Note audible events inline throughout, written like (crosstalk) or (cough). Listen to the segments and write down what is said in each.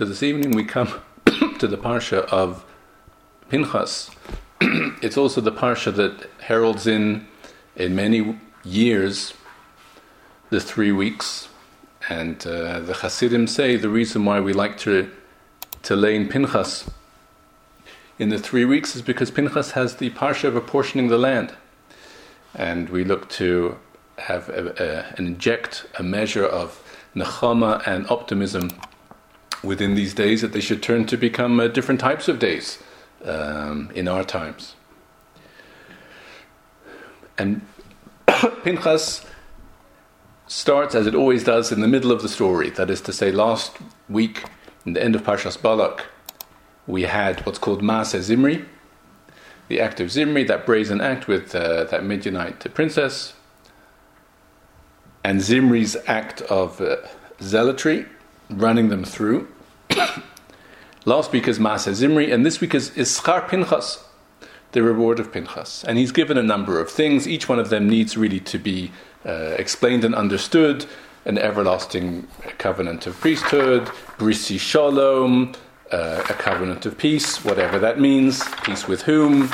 So this evening we come (coughs) to the parsha of Pinchas. (coughs) it's also the parsha that heralds in, in many years, the three weeks. And uh, the Hasidim say the reason why we like to, to lay in Pinchas in the three weeks is because Pinchas has the parsha of apportioning the land. And we look to have a, a, inject a measure of nechama and optimism within these days that they should turn to become uh, different types of days um, in our times. And (coughs) Pinchas starts, as it always does, in the middle of the story. That is to say, last week, in the end of Parshas Balak, we had what's called Maaseh Zimri, the act of Zimri, that brazen act with uh, that Midianite princess, and Zimri's act of uh, zealotry, running them through. Last week is Maaseh Zimri, and this week is Ischar Pinchas, the reward of Pinchas. And he's given a number of things. Each one of them needs really to be uh, explained and understood. An everlasting covenant of priesthood, Brisi Shalom, uh, a covenant of peace, whatever that means, peace with whom.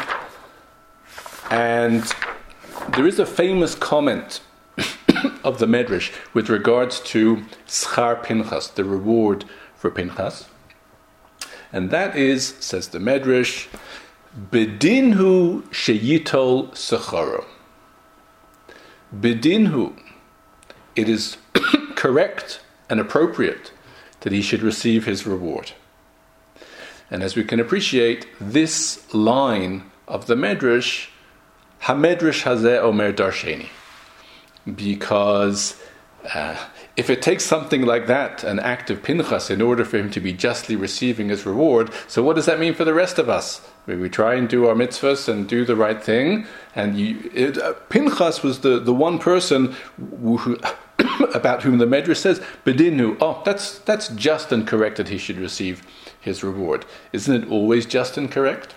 And there is a famous comment of the Medrash with regards to Schar Pinchas, the reward for Pinchas. And that is, says the Medrash, Bedinhu sheyitol secharo. Bedinhu, it is (coughs) correct and appropriate that he should receive his reward. And as we can appreciate, this line of the Medrash, Hamedrash Hazeh Omer Darsheni because uh, if it takes something like that, an act of Pinchas, in order for him to be justly receiving his reward, so what does that mean for the rest of us? We, try and do our mitzvahs and do the right thing, and you, it, uh, Pinchas was the, the one person who, (coughs) about whom the Medrash says, Bedinu, oh, that's, that's just and correct that he should receive his reward. Isn't it always just and correct?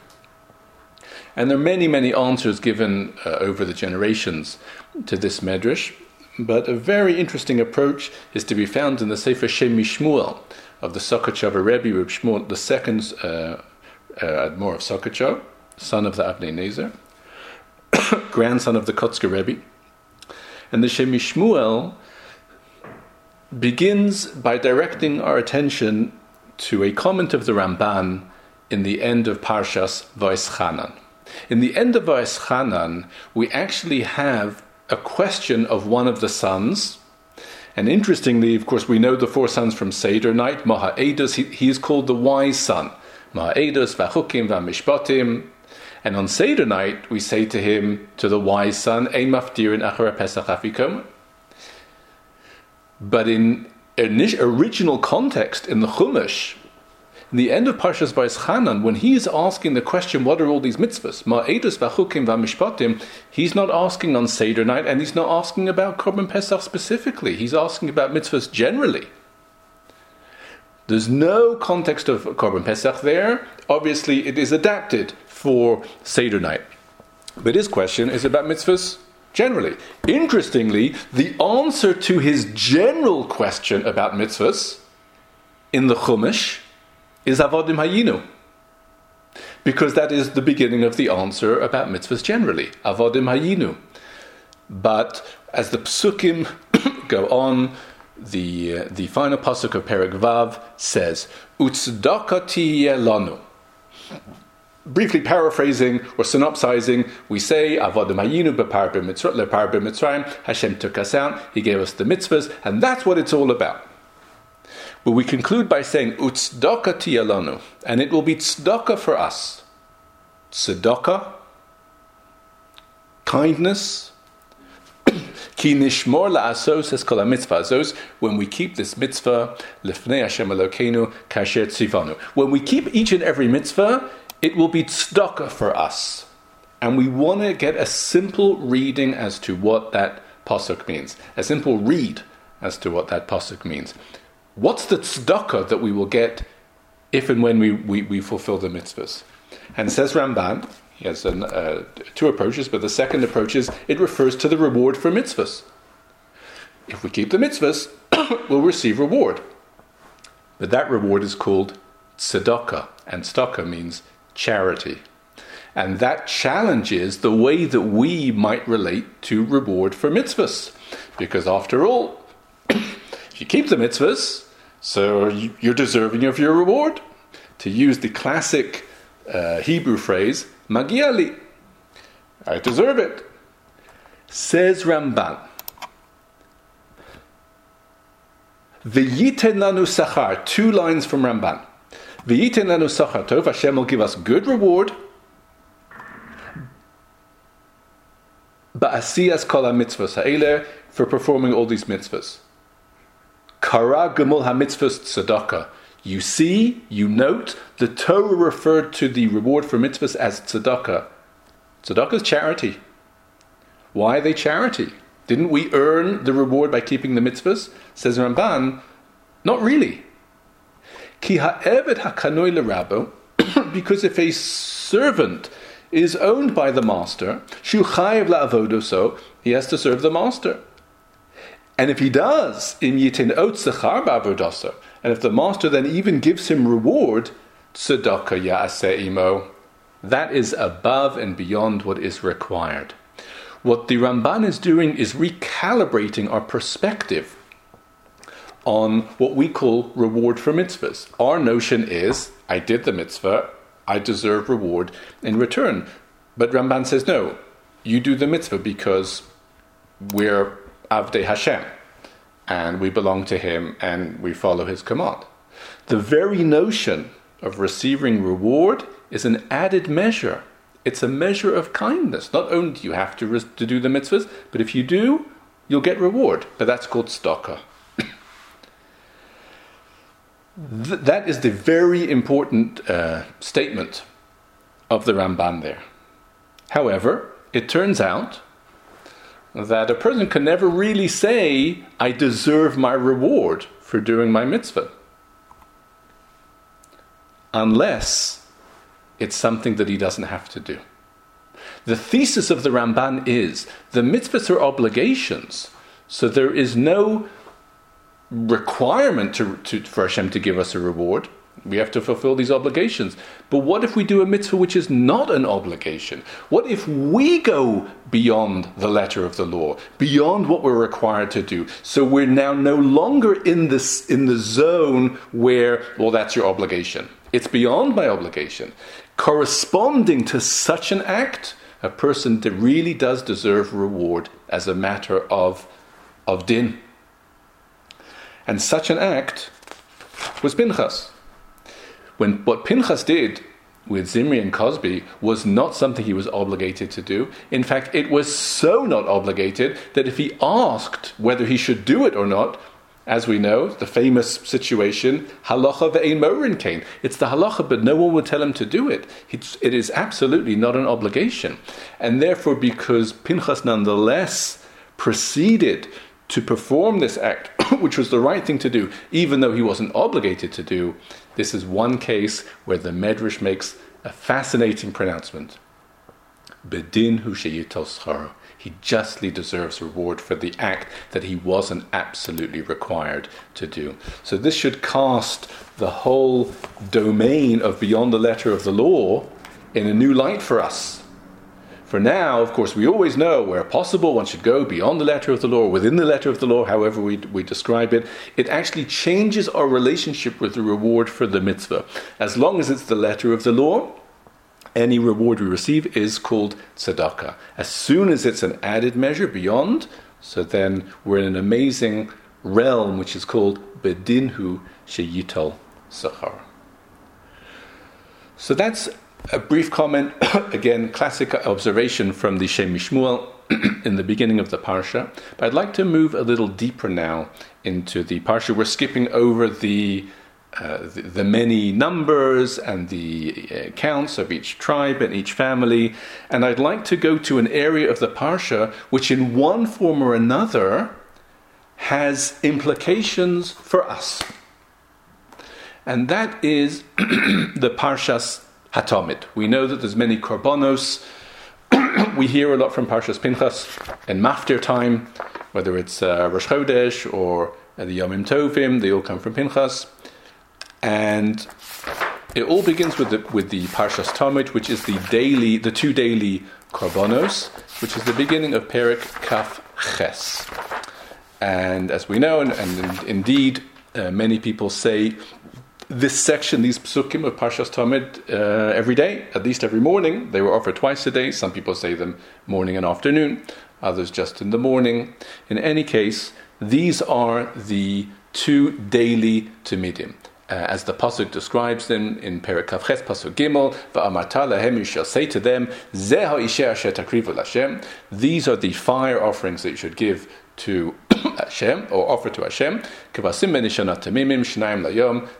And there are many, many answers given uh, over the generations to this medrash, but a very interesting approach is to be found in the Sefer Shem Mishmuel of the Sochatchover Rebbe, Reb Shmuel, the second uh, uh, Admor of Sochatchov, son of the Avnei Nezer, (coughs) grandson of the Kotzker Rebbe. And the Shem Mishmuel begins by directing our attention to a comment of the Ramban in the end of Parshas Vaischanan. In the end of Vaischanan, we actually have a question of one of the sons. And interestingly, of course, we know the four sons from Seder night. Maha'edus, he, he is called the wise son. Maha'edus, Vachukim, Vamishpatim. And on Seder night, we say to him, to the wise son, Ein maftirin achara pesach afikom. But in original context, in the Chumash, in the end of Parshas Chanan, when he is asking the question, what are all these mitzvahs? Ma'edus v'chukim v'mishpatim, he's not asking on Seder night, and he's not asking about Korban Pesach specifically. He's asking about mitzvahs generally. There's no context of Korban Pesach there. Obviously, it is adapted for Seder night. But his question is about mitzvahs generally. Interestingly, the answer to his general question about mitzvahs in the Chumash is avodim hayinu. Because that is the beginning of the answer about mitzvahs generally. Avodim hayinu. But as the psukim (coughs) go on, the, uh, the final pasuk of Perek Vav says, Utzdakati lanu. Briefly paraphrasing or synopsizing, we say, Avodim hayinu bepar b'mitzrayim, Hashem took us out, He gave us the mitzvahs, and that's what it's all about. But we conclude by saying, Utzdaka tiyalanu, and it will be tzedakah for us. Tzedakah, kindness, (clears throat) Ki nishmor la'asos es kol azos. When we keep this mitzvah, lifnei Hashem Elokeinu kasher tzivanu. When we keep each and every mitzvah, it will be tzedakah for us. And we want to get a simple reading as to what that pasuk means. A simple read as to what that pasuk means. What's the tzedakah that we will get if and when we, we, we fulfill the mitzvahs? And says Ramban, he has an, uh, two approaches, but the second approach is it refers to the reward for mitzvahs. If we keep the mitzvahs, (coughs) we'll receive reward. But that reward is called tzedakah, and tzedakah means charity. And that challenges the way that we might relate to reward for mitzvahs. Because after all, (coughs) if you keep the mitzvahs, so you're deserving of your reward. To use the classic uh, Hebrew phrase, magiali, I deserve it. Says Ramban. V'yiten lanu sachar, two lines from Ramban. V'yiten lanu sachar tov, Hashem will give us good reward. Ba'asiyas kol ha-mitzvahs ha'eleh, for performing all these mitzvahs. Kara gemul ha-mitzvahs tzedakah. You see, you note, the Torah referred to the reward for mitzvahs as tzedakah. Tzedakah is charity. Why are they charity? Didn't we earn the reward by keeping the mitzvahs? Says Ramban, not really. Ki ha'eved ha'kanoi l'rabo, (coughs) because if a servant is owned by the master, shu chayev la'avodoso, he has to serve the master. And if he does, in yitin ot ba'avodoso, and if the master then even gives him reward, tzedakah ya'aseh imo, that is above and beyond what is required. What the Ramban is doing is recalibrating our perspective on what we call reward for mitzvahs. Our notion is, I did the mitzvah, I deserve reward in return. But Ramban says, no, you do the mitzvah because we're Avdei Hashem and we belong to Him and we follow His command. The very notion of receiving reward is an added measure it's a measure of kindness. Not only do you have to, to do the mitzvahs, but if you do, you'll get reward. But that's called tzedakah. (coughs) Th- that is the very important uh, statement of the Ramban there. However, it turns out that a person can never really say, I deserve my reward for doing my mitzvah. Unless it's something that he doesn't have to do. The thesis of the Ramban is the mitzvahs are obligations, so there is no requirement to, to, for Hashem to give us a reward. We have to fulfill these obligations. But what if we do a mitzvah which is not an obligation? What if we go beyond the letter of the law, beyond what we're required to do? So we're now no longer in this in the zone where, well, that's your obligation. It's beyond my obligation corresponding to such an act, a person that really does deserve reward as a matter of, of din. And such an act was Pinchas. When what Pinchas did with Zimri and Cozbi was not something he was obligated to do. In fact, it was so not obligated that if he asked whether he should do it or not, as we know, the famous situation, halacha ve'ein morin kain. It's the halacha, but no one would tell him to do it. It's, it is absolutely not an obligation. And therefore, because Pinchas nonetheless proceeded to perform this act, (coughs) which was the right thing to do, even though he wasn't obligated to do, this is one case where the Medrash makes a fascinating pronouncement. Bedin hu he justly deserves reward for the act that he wasn't absolutely required to do. So this should cast the whole domain of beyond the letter of the law in a new light for us. For now, of course, we always know where possible one should go beyond the letter of the law, within the letter of the law, however we, we describe it. It actually changes our relationship with the reward for the mitzvah. As long as it's the letter of the law, any reward we receive is called tzedakah. As soon as it's an added measure beyond, so then we're in an amazing realm which is called bedinhu sheyitol sachar. So that's a brief comment, (coughs) again, classic observation from the Shem MiShmuel (coughs) in the beginning of the parsha. But I'd like to move a little deeper now into the parsha. We're skipping over the uh, the, the, many numbers and the uh, counts of each tribe and each family. And I'd like to go to an area of the Parsha which, in one form or another, has implications for us. And that is (coughs) the Parshas Hatomid. We know that there's many korbanos. (clears throat) we hear a lot from Parshas Pinchas in Maftir time, whether it's uh, Rosh Chodesh or uh, the Yomim Tovim, they all come from Pinchas. And it all begins with the, with the Parshas Tamid, which is the daily, the two daily korbanos, which is the beginning of Perek Kaf Ches. And as we know, and, and indeed uh, many people say this section, these psukim of Parshas Tamid, uh, every day, at least every morning. They were offered twice a day. Some people say them morning and afternoon, others just in the morning. In any case, these are the two daily Tamidim. Uh, as the pasuk describes them in Perek Kaf Ches pasuk Gimel, va'amarta lahem you shall say to them, Zeha asher takrivu. These are the fire offerings that you should give to (coughs) Hashem or offer to Hashem.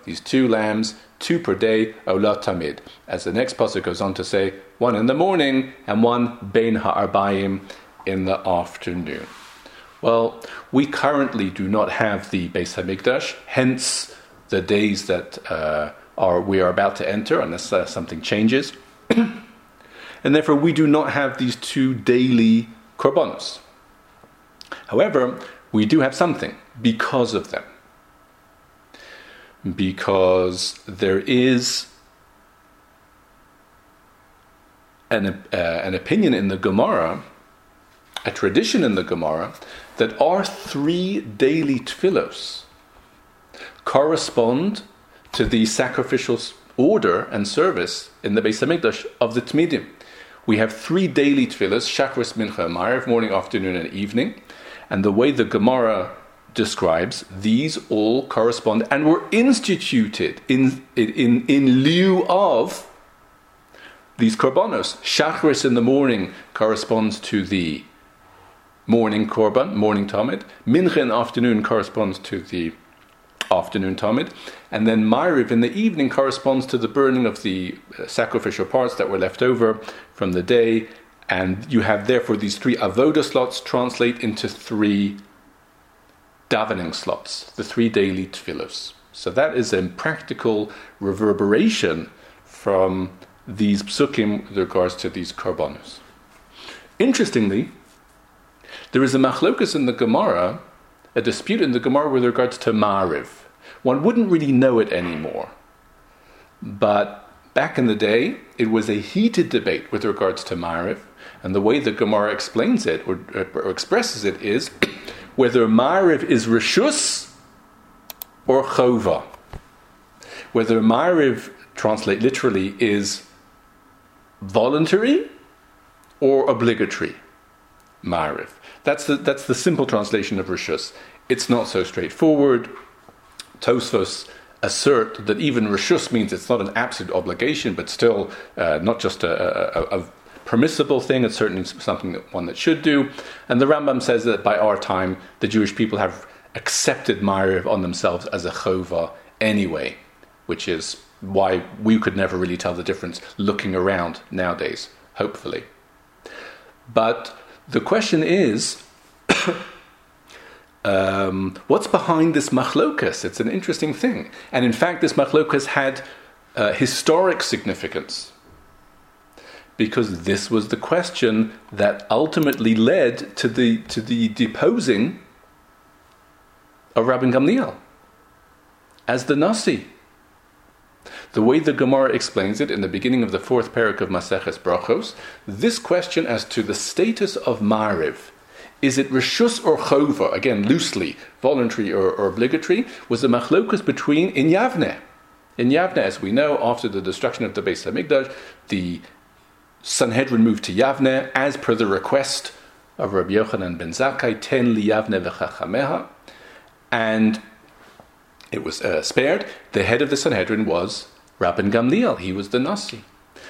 These two lambs, two per day, ola tamid. As the next pasuk goes on to say, one in the morning and one bein ha'arbayim in the afternoon. Well, we currently do not have the Beis Hamikdash, hence the days that uh, are we are about to enter, unless uh, something changes. (coughs) and therefore, we do not have these two daily korbanos. However, we do have something because of them. Because there is an, uh, an opinion in the Gemara, a tradition in the Gemara, that our three daily tefillos correspond to the sacrificial order and service in the Beis Hamikdash of the Tmidim. We have three daily tefillas, Shachris, Mincha, and Ma'ariv, morning, afternoon, and evening. And the way the Gemara describes, these all correspond and were instituted in, in, in lieu of these korbanos. Shachris in the morning corresponds to the morning korban, morning tamid. Mincha in the afternoon corresponds to the afternoon tamid. And then Ma'ariv in the evening corresponds to the burning of the sacrificial parts that were left over from the day and you have therefore these three avoda slots translate into three davening slots, the three daily tefillos. So that is a practical reverberation from these psukim with regards to these korbanos. Interestingly, there is a machlokus in the Gemara, a dispute in the Gemara with regards to Ma'ariv. One wouldn't really know it anymore. But back in the day, it was a heated debate with regards to Ma'ariv. And the way the Gemara explains it or, or expresses it is (coughs) whether Ma'ariv is Rishus or Chova. Whether Ma'ariv, translate literally, is voluntary or obligatory. Ma'ariv. That's the, that's the simple translation of Rishus. It's not so straightforward. Tosfos assert that even Rishus means it's not an absolute obligation, but still uh, not just a, a, a, permissible thing, it's certainly something that one that should do. And the Rambam says that by our time, the Jewish people have accepted Ma'ariv on themselves as a chova anyway, which is why we could never really tell the difference looking around nowadays, hopefully. But the question is, (coughs) um, what's behind this machlokas? It's an interesting thing. And in fact, this machlokas had uh, historic significance because this was the question that ultimately led to the, to the deposing of Rabbi Gamliel as the Nasi. The way the Gemara explains it in the beginning of the fourth perek of Maseches Brachos, this question as to the status of Mariv, is it Rishus or Chova, again loosely, voluntary or, or obligatory, was the machlokus between in Yavne. In Yavne, as we know, after the destruction of the Beis Hamikdash, the Sanhedrin moved to Yavne as per the request of Rabbi Yochanan ben Zakkai, ten li Yavne v'chachameha, and it was uh, spared. The head of the Sanhedrin was Rabban Gamliel. He was the Nasi.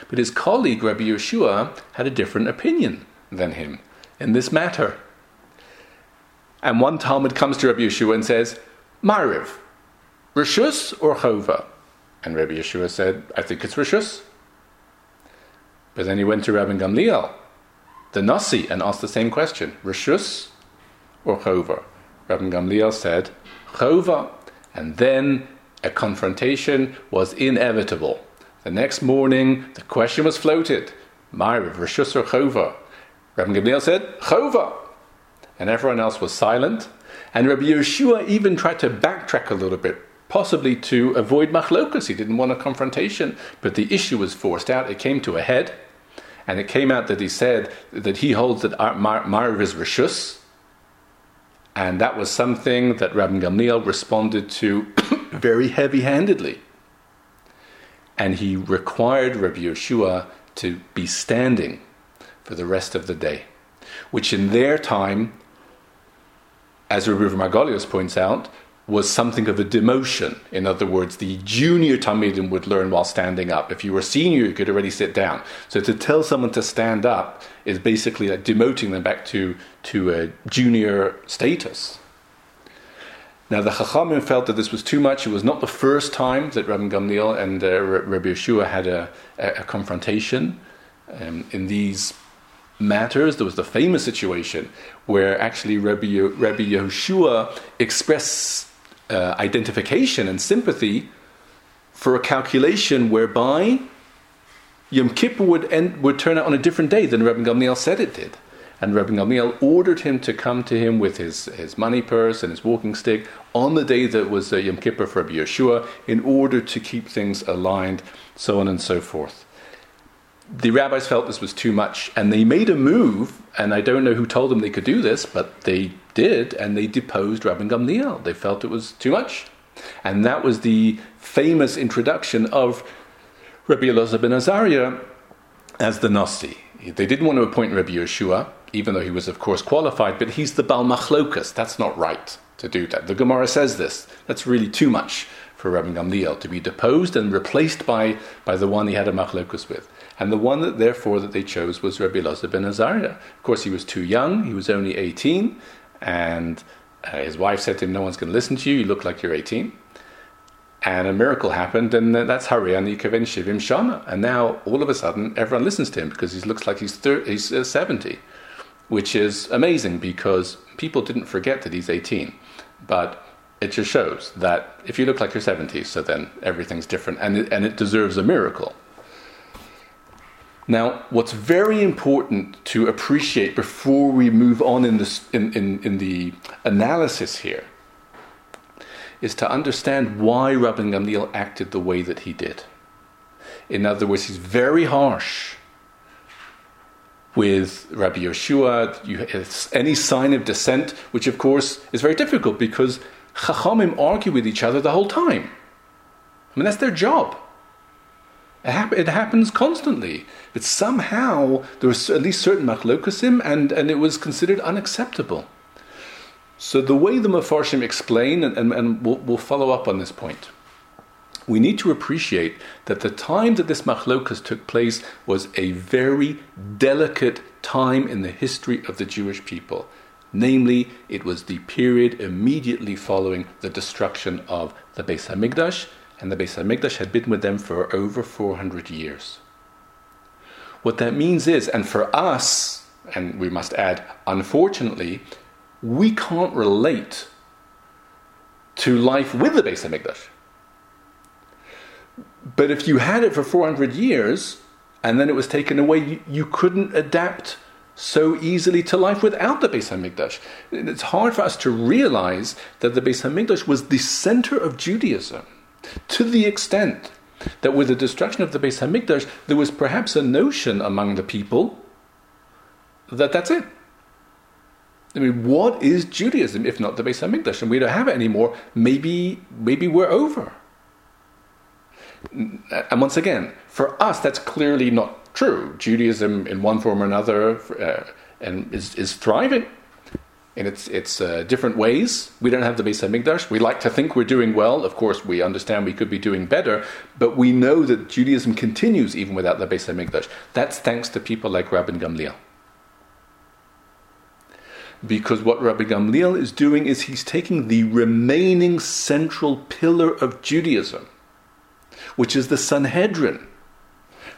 But his colleague, Rabbi Yehoshua, had a different opinion than him in this matter. And one Talmid comes to Rabbi Yehoshua and says, Mariv, Rishus or Chova? And Rabbi Yehoshua said, I think it's Rishus. But then he went to Rabbi Gamliel, the Nasi, and asked the same question Rishus or Chova? Rabbi Gamliel said, Chova. And then a confrontation was inevitable. The next morning, the question was floated Mariv, Rishus or Chova? Rabbi Gamliel said, Chova. And everyone else was silent. And Rabbi Yehoshua even tried to backtrack a little bit possibly to avoid machlokas. He didn't want a confrontation, but the issue was forced out. It came to a head, and it came out that he said that he holds that Mariv is Rishus, and that was something that Rabbi Gamliel responded to (coughs) very heavy handedly. And he required Rabbi Yehoshua to be standing for the rest of the day, which in their time, as Rabbi Margolius points out, was something of a demotion. In other words, the junior Talmidim would learn while standing up. If you were senior, you could already sit down. So to tell someone to stand up is basically like demoting them back to, to a junior status. Now the Chachamim felt that this was too much. It was not the first time that Rabbi Gamliel and uh, Rabbi Yehoshua had a, a, confrontation um, in these matters. There was the famous situation where actually Rabbi, Rabbi Yehoshua expressed uh, identification and sympathy for a calculation whereby Yom Kippur would, end, would turn out on a different day than Rabbi Gamliel said it did. And Rabbi Gamliel ordered him to come to him with his, his money purse and his walking stick on the day that was uh, Yom Kippur for Rabbi Yehoshua in order to keep things aligned, so on and so forth. The rabbis felt this was too much, and they made a move, and I don't know who told them they could do this, but they did, and they deposed Rabbi Gamliel. They felt it was too much. And that was the famous introduction of Rabbi Elazar ben Azariah as the Nasi. They didn't want to appoint Rabbi Yehoshua, even though he was, of course, qualified, but he's the Bal Machlokas. That's not right to do that. The Gemara says this. That's really too much for Rabbi Gamliel to be deposed and replaced by, by the one he had a Machlokas with. And the one that, therefore, that they chose was Rabbi Elazar ben Azariah. Of course, he was too young. He was only 18. And uh, his wife said to him, No one's going to listen to you. You look like you're 18. And a miracle happened, and that's Hariyani Kaven Shivim Shana. And now, all of a sudden, everyone listens to him because he looks like he's, 30, he's uh, 70, which is amazing because people didn't forget that he's 18. But it just shows that if you look like you're 70, so then everything's different, and it, and it deserves a miracle. Now, what's very important to appreciate before we move on in, this, in, in, in the analysis here is to understand why Rabbi Gamliel acted the way that he did. In other words, he's very harsh with Rabbi Yehoshua. You, any sign of dissent, which of course is very difficult because Chachamim argue with each other the whole time. I mean, that's their job. It, hap- it, happens constantly. But somehow there was at least certain machlokasim, and, and it was considered unacceptable. So the way the Mefarshim explain, and, and, and we'll, we'll, follow up on this point, we need to appreciate that the time that this machlokas took place was a very delicate time in the history of the Jewish people. Namely, it was the period immediately following the destruction of the Beis Hamikdash and the Beis Hamikdash had been with them for over 400 years. What that means is, and for us, and we must add, unfortunately, we can't relate to life with the Beis Hamikdash. But if you had it for 400 years and then it was taken away, you, you couldn't adapt so easily to life without the Beis Hamikdash. It's hard for us to realize that the Beis Hamikdash was the center of Judaism to the extent that with the destruction of the Beis Hamikdash, there was perhaps a notion among the people that that's it. I mean, what is Judaism if not the Beis Hamikdash? And we don't have it anymore. Maybe, maybe we're over. And once again, for us, that's clearly not true. Judaism, in one form or another, uh, and is, is thriving in its, its uh, different ways. We don't have the Beis Hamikdash. We like to think we're doing well. Of course, we understand we could be doing better, but we know that Judaism continues even without the Beis Hamikdash. That's thanks to people like Rabbi Gamliel. Because what Rabbi Gamliel is doing is he's taking the remaining central pillar of Judaism, which is the Sanhedrin,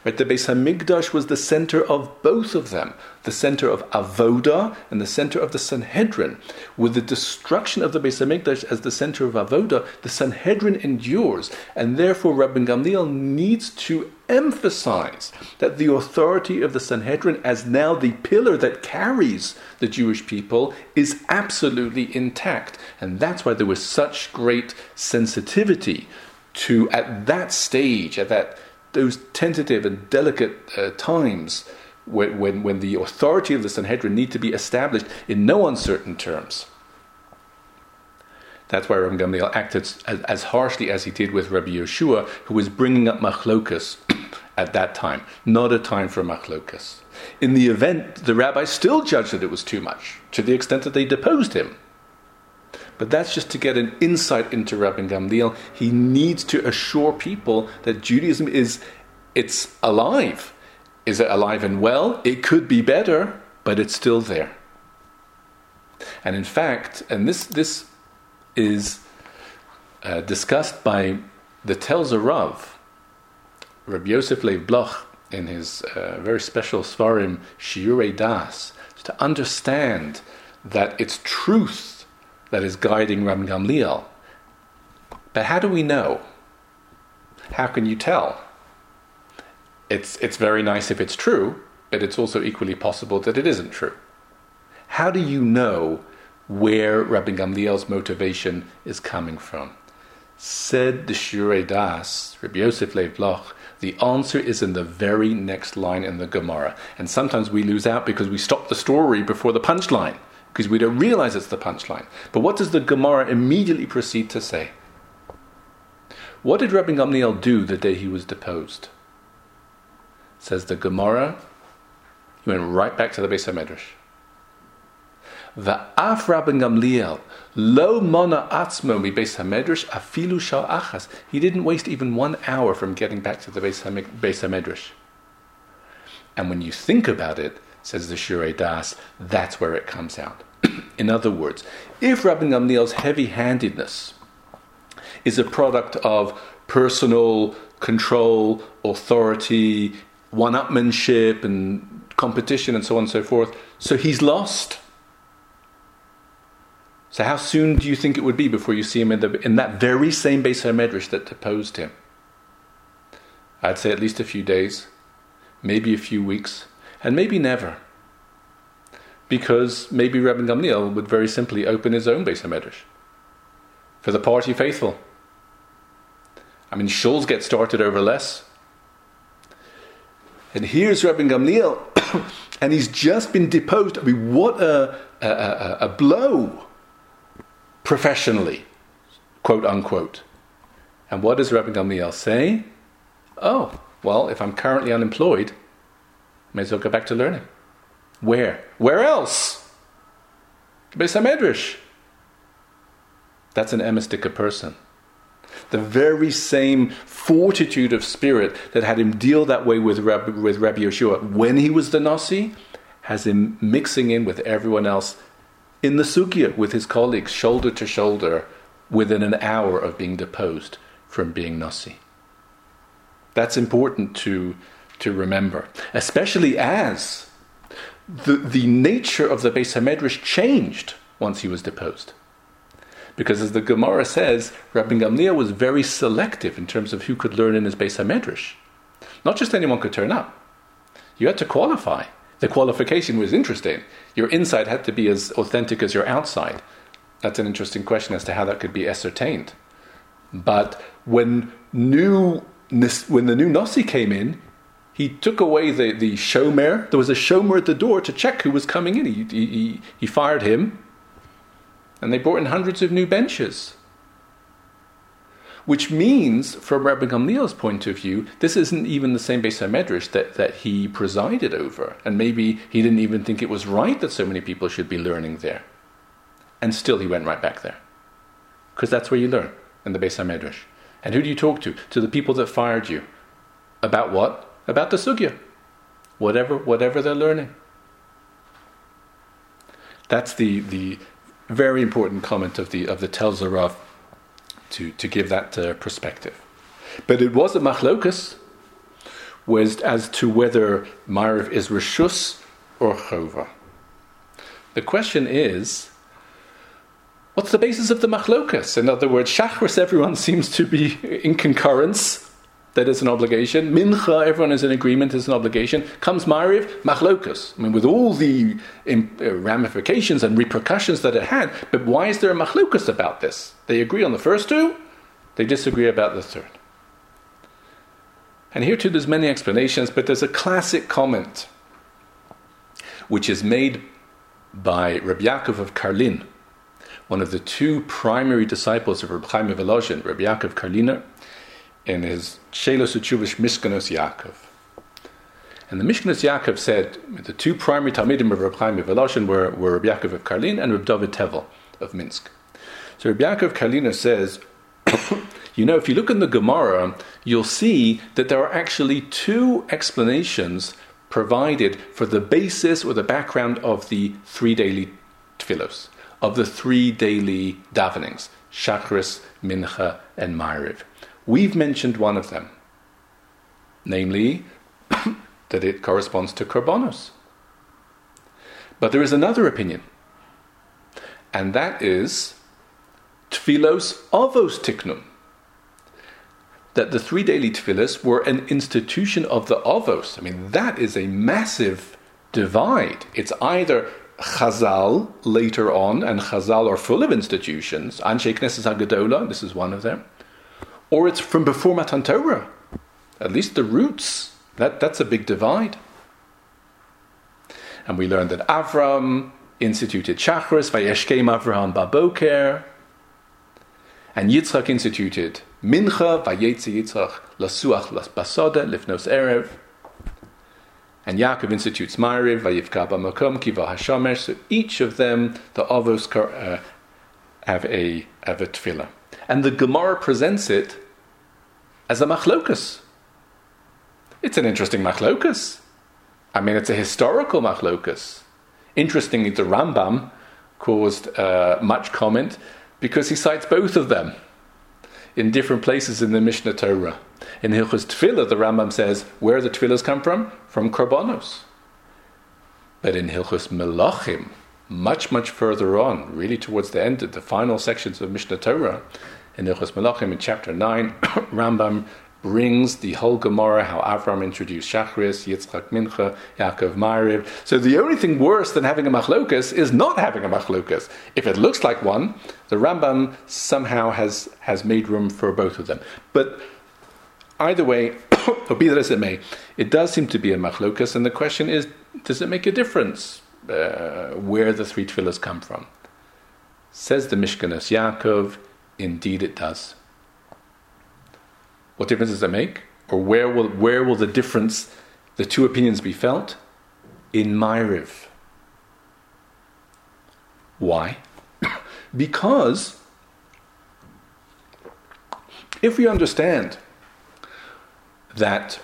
Right? The Beis Hamikdash was the center of both of them, the center of Avoda and the center of the Sanhedrin. With the destruction of the Beis Hamikdash as the center of Avoda, the Sanhedrin endures, and therefore Rabbi Gamliel needs to emphasize that the authority of the Sanhedrin, as now the pillar that carries the Jewish people, is absolutely intact, and that's why there was such great sensitivity to at that stage, at that those tentative and delicate uh, times when, when, when the authority of the Sanhedrin need to be established in no uncertain terms. That's why Rabbi Gamliel acted as, as, harshly as he did with Rabbi Yehoshua, who was bringing up machlokas (clears throat) at that time, not a time for machlokas. In the event, the rabbis still judged that it was too much, to the extent that they deposed him. But that's just to get an insight into Rabbi Gamliel. He needs to assure people that Judaism is it's alive. Is it alive and well? It could be better, but it's still there. And in fact, and this this is uh, discussed by the Telzer Rav, Rabbi Yosef Leib Bloch, in his uh, very special Svarim Shiurei Das, to understand that it's truth that is guiding Rabbi Gamliel. But how do we know? How can you tell? It's, it's very nice if it's true, but it's also equally possible that it isn't true. How do you know where Rabbi Gamliel's motivation is coming from? Said the Shiurei Das, Rabbi Yosef Leib Bloch, the answer is in the very next line in the Gemara. And sometimes we lose out because we stop the story before the punchline because we don't realize it's the punchline. But what does the Gemara immediately proceed to say? What did Rabbi Gamliel do the day he was deposed? Says the Gemara, he went right back to the Beis Hamedrash. Va'af Rabbi Gamliel lo mona atzmo mi Beis Hamedrash afilu shal achas. He didn't waste even one hour from getting back to the Beis Hamedrash. And when you think about it, says the Shiurei Das, that's where it comes out. (clears throat) In other words, if Rabbi Gamliel's heavy handedness is a product of personal control, authority, one upmanship, and competition, and so on and so forth, so he's lost. So, how soon do you think it would be before you see him in, the, in that very same Beis HaMedrash that deposed him? I'd say at least a few days, maybe a few weeks and maybe never. Because maybe Rabbi Gamliel would very simply open his own Beis HaMedrash for the party faithful. I mean, shuls get started over less. And here's Rabbi Gamliel, (coughs) and he's just been deposed. I mean, what a, a, a, a blow professionally, quote unquote. And what does Rabbi Gamliel say? Oh, well, if I'm currently unemployed, May as well go back to learning. Where? Where else? Beis. That's an emistika person. The very same fortitude of spirit that had him deal that way with Rabbi, with Rabbi Yehoshua when he was the Nasi has him mixing in with everyone else in the Sugya with his colleagues, shoulder to shoulder, within an hour of being deposed from being Nasi. That's important to to remember, especially as the, the nature of the Beis Hamedrash changed once he was deposed. Because as the Gemara says, Rabbi Gamliel was very selective in terms of who could learn in his Beis Hamedrash. Not just anyone could turn up. You had to qualify. The qualification was interesting. Your inside had to be as authentic as your outside. That's an interesting question as to how that could be ascertained. But when new when the new Nasi came in, he took away the, the shomer. There was a shomer at the door to check who was coming in. He, he, he fired him, and they brought in hundreds of new benches. Which means, from Rabbi Gamliel's point of view, this isn't even the same Beis HaMedrash that, that he presided over. And maybe he didn't even think it was right that so many people should be learning there. And still he went right back there. Because that's where you learn, in the Beis HaMedrash. And who do you talk to? To the people that fired you. About what? About the sugya, whatever whatever they're learning. That's the the very important comment of the of the Telzer Rav to to give that uh, perspective. But it was a machlokus was as to whether Ma'ariv is Rishus or Chova. The question is, what's the basis of the machlokas? In other words, Shachris, everyone (laughs) seems to be in concurrence that is an obligation. Mincha, everyone is in agreement, is an obligation. Comes Mariv, machlokas. I mean, with all the uh, ramifications and repercussions that it had, but why is there a machlokas about this? They agree on the first two, they disagree about the third. And here too, there's many explanations, but there's a classic comment which is made by Rabbi Yaakov of Karlin, one of the two primary disciples of Rabbi Chaim of Volozhin, Rabbi Yaakov Karliner, in his Shelos Uchuvish Mishkanos Yaakov. And the Mishkanos Yaakov said the two primary Talmidim of Reb Chaim of Volozhin were, were Reb Yaakov of Karlin and Reb David Tevel of Minsk. So Reb Yaakov Karliner says, (coughs) you know, if you look in the Gemara, you'll see that there are actually two explanations provided for the basis or the background of the three daily tefillos, of the three daily davenings, Shachris, Mincha, and Ma'ariv. We've mentioned one of them, namely (coughs) that it corresponds to Korbanos. But there is another opinion, and that is Tfilos Avos Tiknum. That the three daily tefillos were an institution of the Avos. I mean, that is a massive divide. It's either Chazal later on, and Chazal are full of institutions. Anshe Knesset HaGedola, this is one of them or it's from before Matan Torah. At least the roots. That, that's a big divide. And we learned that Avram instituted Shachris, Vayeshkem Avraham Baboker, and Yitzchak instituted Mincha, Vayetzi Yitzchak Lasuach Basada, Lifnos Erev, and Yaakov institutes Ma'ariv, Vayivka Bamakom, Kiva Hashamesh. So each of them, the Avos, uh, have a, have a tefillah. And the Gemara presents it as a machlokus. It's an interesting machlokus. I mean, it's a historical machlokus. Interestingly, the Rambam caused uh, much comment because he cites both of them in different places in the Mishnah Torah. In Hilchos Tefillah, the Rambam says where the tefillahs come from? From Korbanos. But in Hilchos Melachim, much, much further on, really towards the end of the final sections of Mishnah Torah, in Hilchos Melachim in chapter 9, (coughs) Rambam brings the whole Gemara, how Avram introduced Shachris, Yitzchak Mincha, Yaakov Ma'ariv. So the only thing worse than having a machlokas is not having a machlokas. If it looks like one, the Rambam somehow has, has made room for both of them. But either way, (coughs) or be that as it may, it does seem to be a machlokas, and the question is, does it make a difference uh, where the three tefillahs come from? Says the Mishkanos Yaakov, Indeed, it does. What difference does it make? Or where will, where will the difference, the two opinions be felt? In Ma'ariv. Why? (coughs) because if we understand that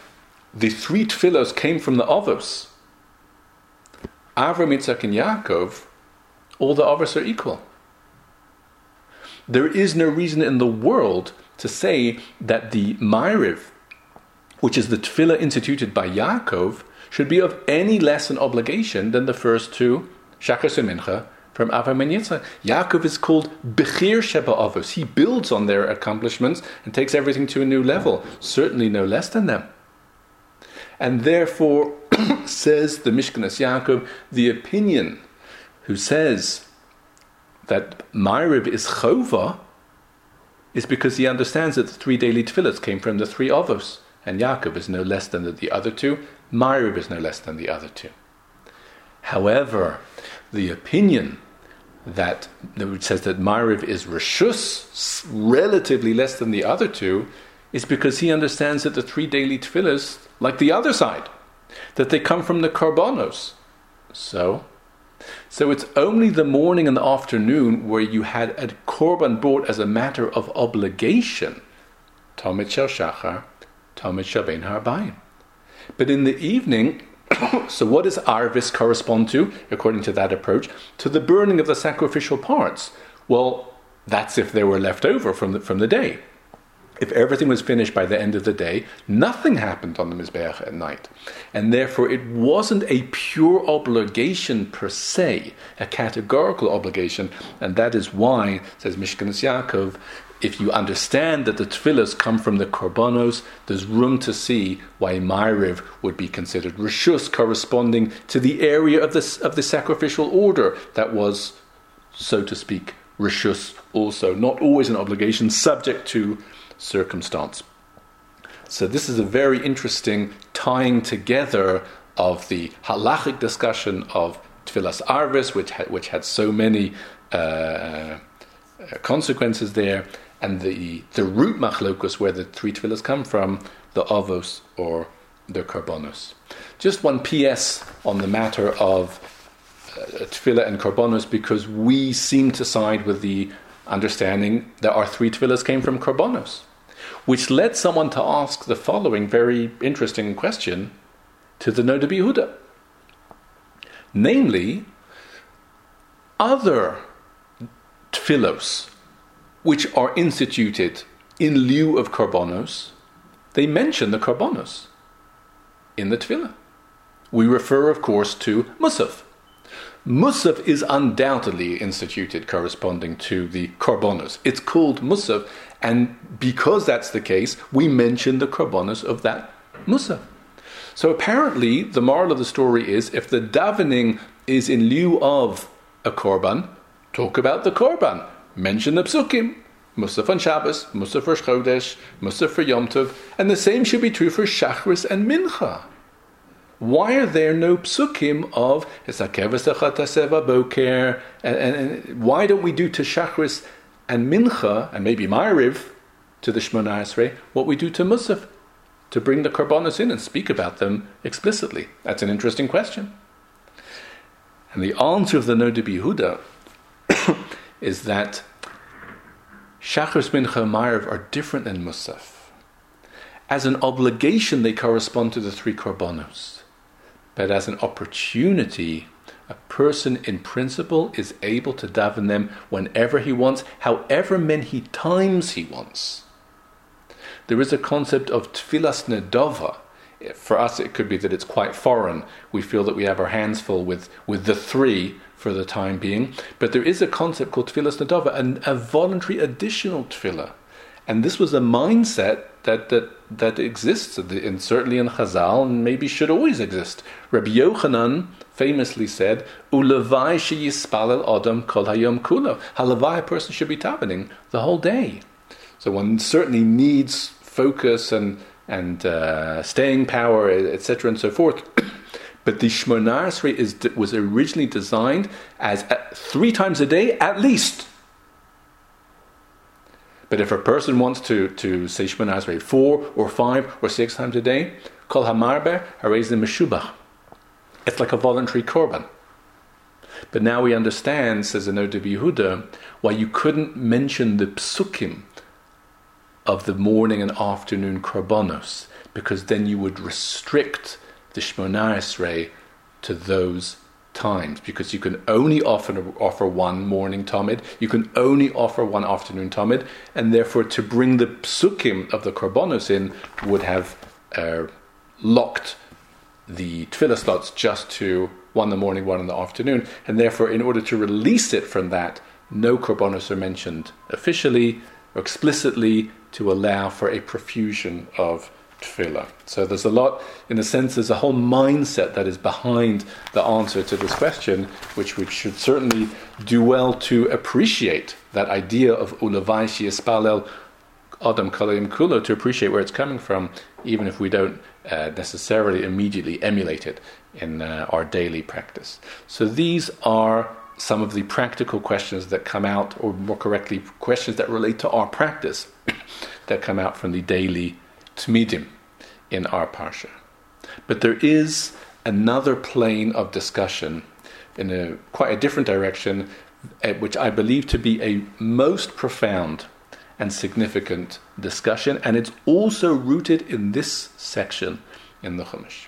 the three tefillos came from the Avos, Avram, Yitzchak, and Yaakov, all the Avos are equal. There is no reason in the world to say that the Ma'ariv, which is the tefillah instituted by Yaakov, should be of any less an obligation than the first two, Shachar Mincha, from Avraham and Yitzchak. Yaakov is called Bechir Sheba Avos. He builds on their accomplishments and takes everything to a new level, certainly no less than them. And therefore, (clears throat) says the Mishkanos Yaakov, the opinion who says that Ma'ariv is chova is because he understands that the three daily tefillahs came from the three avos, and Yaakov is no less than the other two, Ma'ariv is no less than the other two. However, the opinion that which says that Ma'ariv is Rishus, relatively less than the other two, is because he understands that the three daily tefillahs, like the other side, that they come from the korbanos. So so it's only the morning and the afternoon where you had a korban brought as a matter of obligation. Tamid Shel Shachar, Tamid Shabein Harbayim. But in the evening, (coughs) so what does Arvis correspond to, according to that approach? To the burning of the sacrificial parts. Well, that's if they were left over from the, from the day. If everything was finished by the end of the day, nothing happened on the Mizbeach at night. And therefore, it wasn't a pure obligation per se, a categorical obligation. And that is why, says Mishkanos Yaakov, if you understand that the tefillahs come from the korbanos, there's room to see why Ma'ariv would be considered rishus, corresponding to the area of the, of the sacrificial order that was, so to speak, rishus also. Not always an obligation, subject to circumstance. So this is a very interesting tying together of the halachic discussion of Tfilas Arvis, which had, which had so many uh, uh, consequences there, and the the root machlokus where the three tefillas come from, the avos or the karbonos. Just one P.S. on the matter of uh, and karbonos, because we seem to side with the understanding that our three tefillahs came from karbonos which led someone to ask the following very interesting question to the Noda BiYehuda. Namely, other tfilos which are instituted in lieu of karbonos, they mention the karbonos in the tefillah. We refer, of course, to Musaf. Musaf is undoubtedly instituted corresponding to the karbonos. It's called Musaf and because that's the case, we mention the korbanos of that Musa. So apparently, the moral of the story is if the davening is in lieu of a korban, talk about the korban. Mention the psukim. Musaf on Shabbos, Musaf for Chodesh, Musaf for Yom Tov, and the same should be true for Shachris and Mincha. Why are there no psukim of Boker? And, and, and why don't we do to Shachris and Mincha, and maybe Ma'ariv, to the Shemona Esrei, what we do to Musaf, to bring the Karbonos in and speak about them explicitly. That's an interesting question. And the answer of the Noda BiYehuda (coughs) is that Shachris, Mincha, and Ma'ariv are different than Musaf. As an obligation, they correspond to the three Karbonos. But as an opportunity, a person in principle is able to daven them whenever he wants, however many times he wants. There is a concept of tfilas nedova. For us, it could be that it's quite foreign. We feel that we have our hands full with, with the three for the time being. But there is a concept called tfilas nedova, and a voluntary additional tefillah. And this was a mindset that, that, that exists, and certainly in Chazal, and maybe should always exist. Rabbi Yochanan famously said, "Ulavai sheyispalel adam kol hayom kulo." Halavai, a person should be davening the whole day. So one certainly needs focus and and uh, staying power, etc., and so forth. (clears throat) but the Shemona is was originally designed as uh, three times a day at least. But if a person wants to, to say Shemona four or five or six times a day, Kol Hamarbe Harez Meshubach. It's like a voluntary korban. But now we understand, says the Noda BiYehuda, why you couldn't mention the psukim of the morning and afternoon korbanos, because then you would restrict the Shemona Esrei to those times, because you can only offer, offer one morning tamid, you can only offer one afternoon tamid, and therefore to bring the psukim of the korbanos in would have uh, locked the tefillah slots just to one in the morning, one in the afternoon, and therefore, in order to release it from that, no korbanos are mentioned officially or explicitly to allow for a profusion of tefillah. So there's a lot, in a sense, there's a whole mindset that is behind the answer to this question, which we should certainly do well to appreciate that idea of ulavai espalel adam kalayim kulo, to appreciate where it's coming from, even if we don't uh, necessarily immediately emulated in uh, our daily practice. So these are some of the practical questions that come out, or more correctly, questions that relate to our practice (coughs) that come out from the daily tmidim in our parsha. But there is another plane of discussion in a quite a different direction, which I believe to be a most profound and significant discussion, and it's also rooted in this section in the Chumash.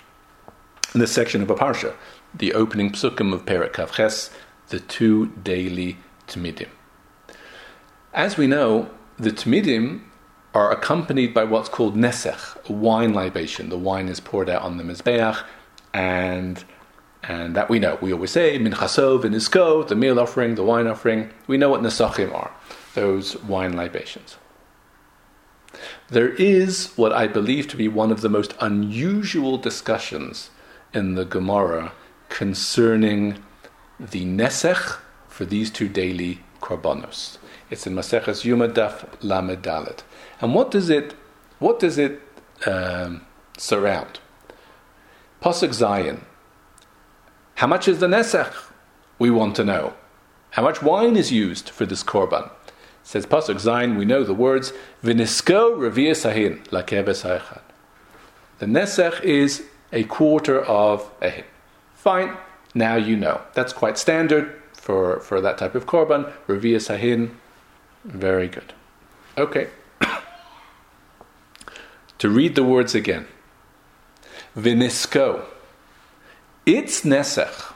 In this section of a parsha, the opening psukim of Perek Kaf Ches, the two daily Tmidim. As we know, the Tmidim are accompanied by what's called nesech, a wine libation. The wine is poured out on the mizbeach, and and that we know. We always say minchasov and isko, the meal offering, the wine offering. We know what nesachim are, those wine libations. There is what I believe to be one of the most unusual discussions in the Gemara concerning the nesech for these two daily korbanos. It's in Maseches Yoma Daf Lamed Dalet. And what does it, what does it um, surround? Pasuk Zayin. How much is the nesech? We want to know. How much wine is used for this korban? Says Pasuk Zayin, we know the words, Vinisko revia sahin, lakebes The nesech is a quarter of a hin. Fine, now you know. That's quite standard for, for that type of korban. Revia sahin, very good. Okay. (coughs) to read the words again. Vinisko. Its nesech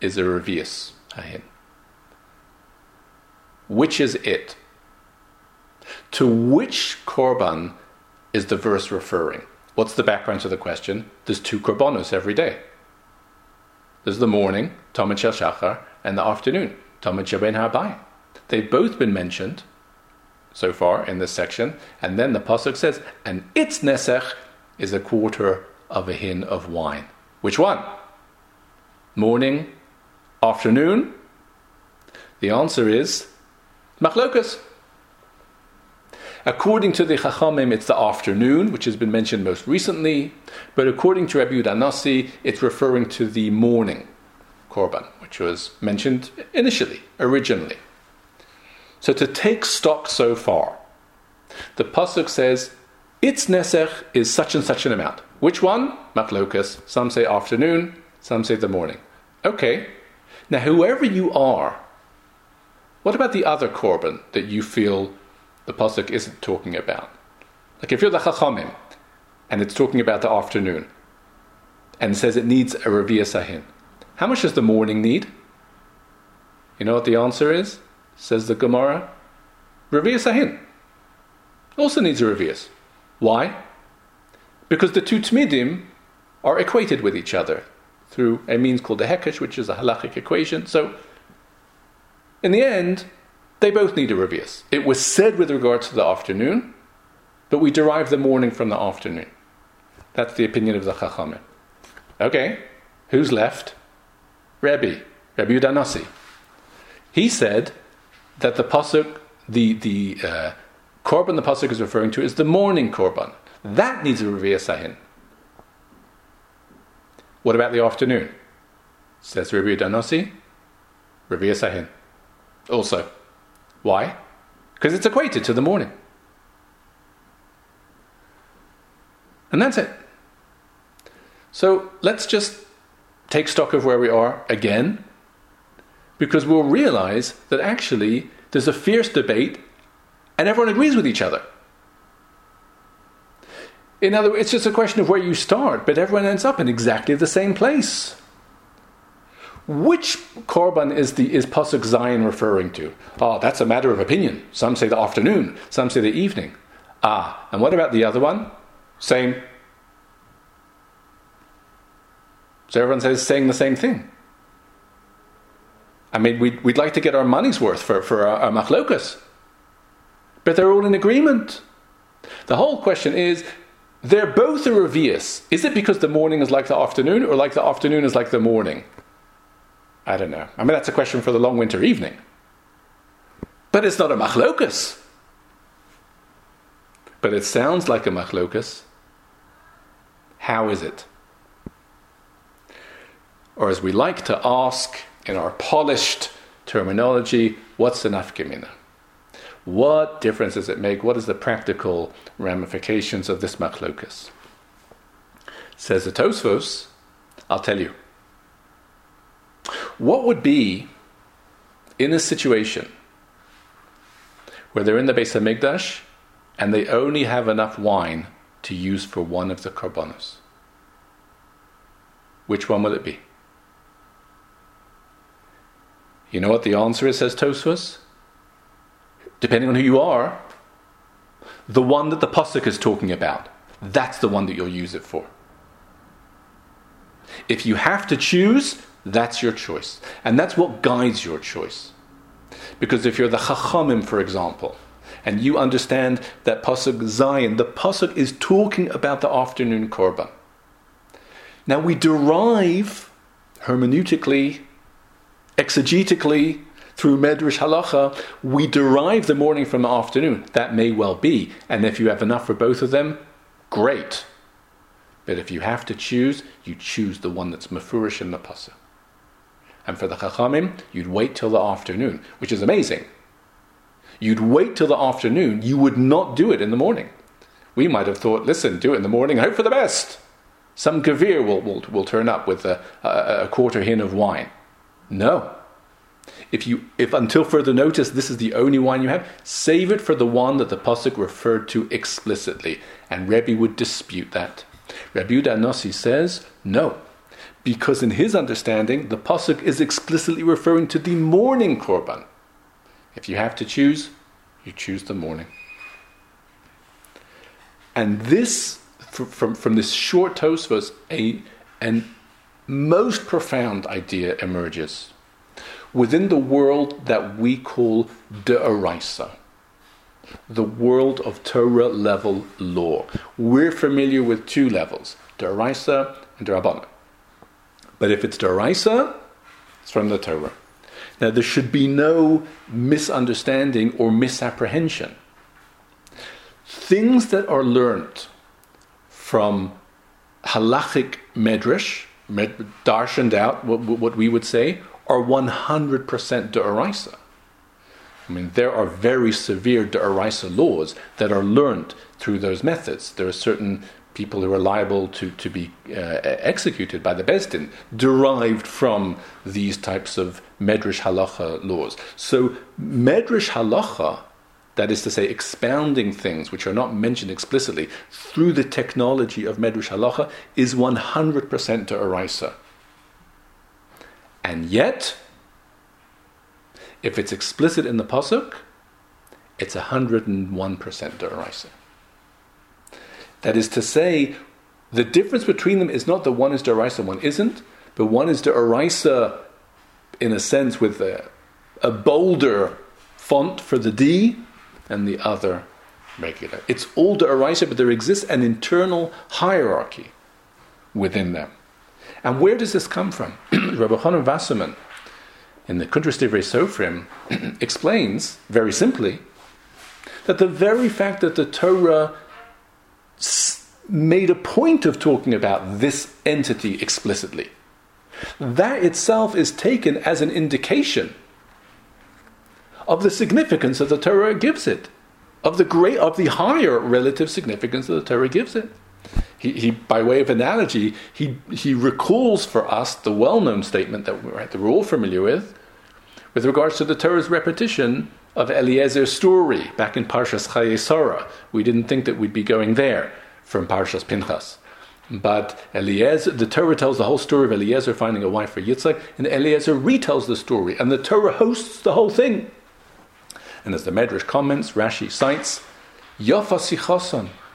is a revius, ahin. Which is it? To which korban is the verse referring? What's the background to the question? There's two korbanos every day. There's the morning, Tamid Shel Shachar, and the afternoon, Tamid Shel Ben Harbai. They've both been mentioned so far in this section, and then the pasuk says, "And its nesech is a quarter of a hin of wine." Which one? Morning, afternoon? The answer is machlokas. According to the Chachamim, it's the afternoon, which has been mentioned most recently, but according to Rabbi Yudanasi, it's referring to the morning korban, which was mentioned initially, originally. So to take stock so far, the pasuk says its nesech is such and such an amount. Which one? Machlokas. Some say afternoon, some say the morning. Okay. Now, whoever you are, what about the other korban that you feel the pasuk isn't talking about? Like if you're the chachamim, and it's talking about the afternoon, and says it needs a revia sahin, how much does the morning need? You know what the answer is? Says the Gemara. Revius Sahin also needs a Revius. Why? Because the two Tmidim are equated with each other through a means called the Hekesh, which is a halachic equation. So, in the end, they both need a Revius. It was said with regard to the afternoon, but we derive the morning from the afternoon. That's the opinion of the Chachamim. Okay, who's left? Rabbi, Rabbi Udanasi. He said that the pasuk, the the uh, korban the pasuk is referring to is the morning korban. That needs a revia sahin. What about the afternoon? Says Rabbi Danosi, revia sahin. Also, why? Because it's equated to the morning. And that's it. So let's just take stock of where we are again because we'll realize that actually there's a fierce debate and everyone agrees with each other. In other words, it's just a question of where you start, but everyone ends up in exactly the same place. Which korban is the is pasuk Zayin referring to? Oh, that's a matter of opinion. Some say the afternoon, some say the evening. Ah, and what about the other one? Same. So everyone says saying the same thing. I mean, we'd, we'd like to get our money's worth for, for our, our machlokas. But they're all in agreement. The whole question is they're both a revius. Is it because the morning is like the afternoon or like the afternoon is like the morning? I don't know. I mean, that's a question for the long winter evening. But it's not a machlokas. But it sounds like a machlokas. How is it? Or as we like to ask, in our polished terminology, what's the nafkamina? What difference does it make? What is the practical ramifications of this machlokas? Says the Tosfos, I'll tell you. What would be in a situation where they're in the base Beis Hamikdash and they only have enough wine to use for one of the korbanos? Which one will it be? You know what the answer is, says Tosfos? Depending on who you are, the one that the pasuk is talking about. That's the one that you'll use it for. If you have to choose, that's your choice. And that's what guides your choice. Because if you're the Chachamim, for example, and you understand that Pasuk Zayin, the Pasuk is talking about the afternoon Korban. Now we derive hermeneutically, exegetically, through Medrash Halacha, we derive the morning from the afternoon. That may well be. And if you have enough for both of them, great. But if you have to choose, you choose the one that's mafurish in the pasuk. And for the chachamim, you'd wait till the afternoon, which is amazing. You'd wait till the afternoon. You would not do it in the morning. We might have thought, listen, do it in the morning, hope for the best. Some gavir will, will, will turn up with a, a, a quarter hin of wine. No. If you, if until further notice, this is the only wine you have, save it for the one that the pasuk referred to explicitly, and Rebbe would dispute that. Rabbi Yudah Nossi says no, because in his understanding, the pasuk is explicitly referring to the morning korban. If you have to choose, you choose the morning. And this, from, from this short Tosfos, a an most profound idea emerges within the world that we call De'araisa, the world of Torah level law. We're familiar with two levels, De'araisa and Derabana. But if it's De'araisa, it's from the Torah. Now, there should be no misunderstanding or misapprehension. Things that are learned from halachic medrash, med, darshaned out, what, what we would say, are 100% de'araisa. I mean, there are very severe de'araisa laws that are learned through those methods. There are certain people who are liable to, to be uh, executed by the Besdin derived from these types of Medrash Halacha laws. So, Medrash Halacha, that is to say, expounding things which are not mentioned explicitly through the technology of Medrash Halacha, is 100% de'araisa. And yet, if it's explicit in the pasuk, it's 101% deraisa. That is to say, the difference between them is not that one is deraisa and one isn't, but one is deraisa in a sense with a, a bolder font for the D, and the other regular. It's all deraisa, but there exists an internal hierarchy within them. And where does this come from? (clears throat) Rabbi Elchanan Wasserman, in the Kuntres Divrei Sofrim, (clears throat) explains very simply that the very fact that the Torah made a point of talking about this entity explicitly, that itself is taken as an indication of the significance that the Torah gives it, of the great, of the higher relative significance that the Torah gives it. He, he, by way of analogy, he, he recalls for us the well known statement that we're, that we're all familiar with, with regards to the Torah's repetition of Eliezer's story back in Parshas Chayei Sarah. We didn't think that we'd be going there from Parshas Pinchas. But Eliezer, the Torah tells the whole story of Eliezer finding a wife for Yitzchak, and Eliezer retells the story, and the Torah hosts the whole thing. And as the Medrash comments, Rashi cites, Yafa